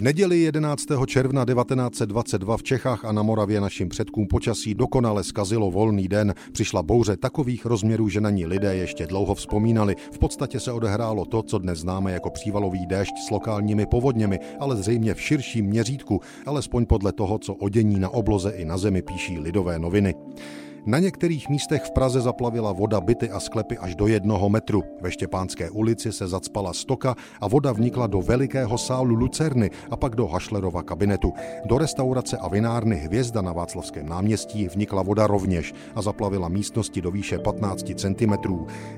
neděli 11. června 1922 v Čechách a na Moravě našim předkům počasí dokonale skazilo volný den. Přišla bouře takových rozměrů, že na ní lidé ještě dlouho vzpomínali. V podstatě se odehrálo to, co dnes známe jako přívalový déšť s lokálními povodněmi, ale zřejmě v širším měřítku, alespoň podle toho, co o dění na obloze i na zemi píší lidové noviny. Na některých místech v Praze zaplavila voda byty a sklepy až do jednoho metru. Ve Štěpánské ulici se zacpala stoka a voda vnikla do velikého sálu Lucerny a pak do Hašlerova kabinetu. Do restaurace a vinárny Hvězda na Václavském náměstí vnikla voda rovněž a zaplavila místnosti do výše 15 cm.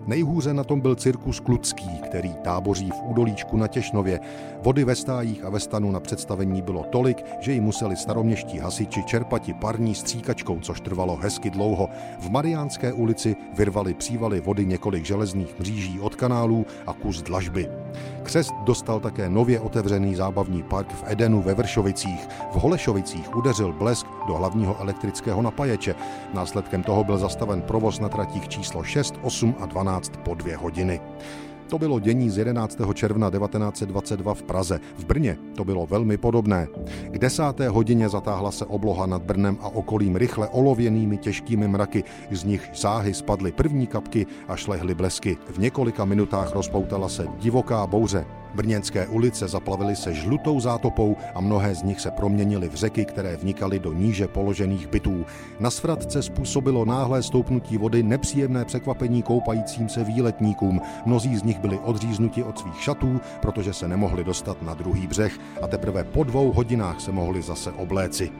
Nejhůře na tom byl cirkus Kludský, který táboří v údolíčku na Těšnově. Vody ve stájích a ve stanu na představení bylo tolik, že ji museli staroměští hasiči čerpati parní stříkačkou, což trvalo hezky dlouho dlouho. V Mariánské ulici vyrvali přívaly vody několik železných mříží od kanálů a kus dlažby. Křest dostal také nově otevřený zábavní park v Edenu ve Vršovicích. V Holešovicích udeřil blesk do hlavního elektrického napaječe. Následkem toho byl zastaven provoz na tratích číslo 6, 8 a 12 po dvě hodiny. To bylo dění z 11. června 1922 v Praze. V Brně to bylo velmi podobné. K desáté hodině zatáhla se obloha nad Brnem a okolím rychle olověnými těžkými mraky, z nich záhy spadly první kapky a šlehly blesky. V několika minutách rozpoutala se divoká bouře. Brněnské ulice zaplavily se žlutou zátopou a mnohé z nich se proměnily v řeky, které vnikaly do níže položených bytů. Na svratce způsobilo náhlé stoupnutí vody nepříjemné překvapení koupajícím se výletníkům. Mnozí z nich byli odříznuti od svých šatů, protože se nemohli dostat na druhý břeh a teprve po dvou hodinách se mohli zase obléci.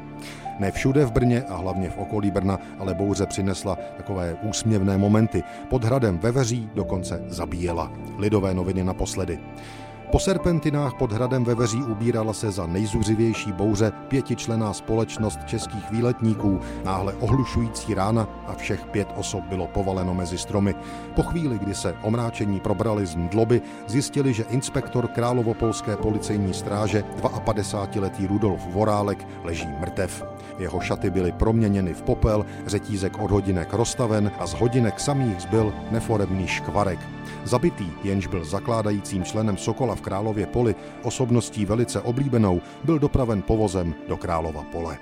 Ne všude v Brně a hlavně v okolí Brna, ale bouře přinesla takové úsměvné momenty. Pod hradem Veveří dokonce zabíjela. Lidové noviny naposledy. Po serpentinách pod hradem Veveří ubírala se za nejzuřivější bouře pětičlená společnost českých výletníků, náhle ohlušující rána a všech pět osob bylo povaleno mezi stromy. Po chvíli, kdy se omráčení probrali z mdloby, zjistili, že inspektor Královopolské policejní stráže 52-letý Rudolf Vorálek leží mrtev. Jeho šaty byly proměněny v popel, řetízek od hodinek rozstaven a z hodinek samých zbyl neforebný škvarek. Zabitý, jenž byl zakládajícím členem Sokola v Králově poli, osobností velice oblíbenou, byl dopraven povozem do Králova pole.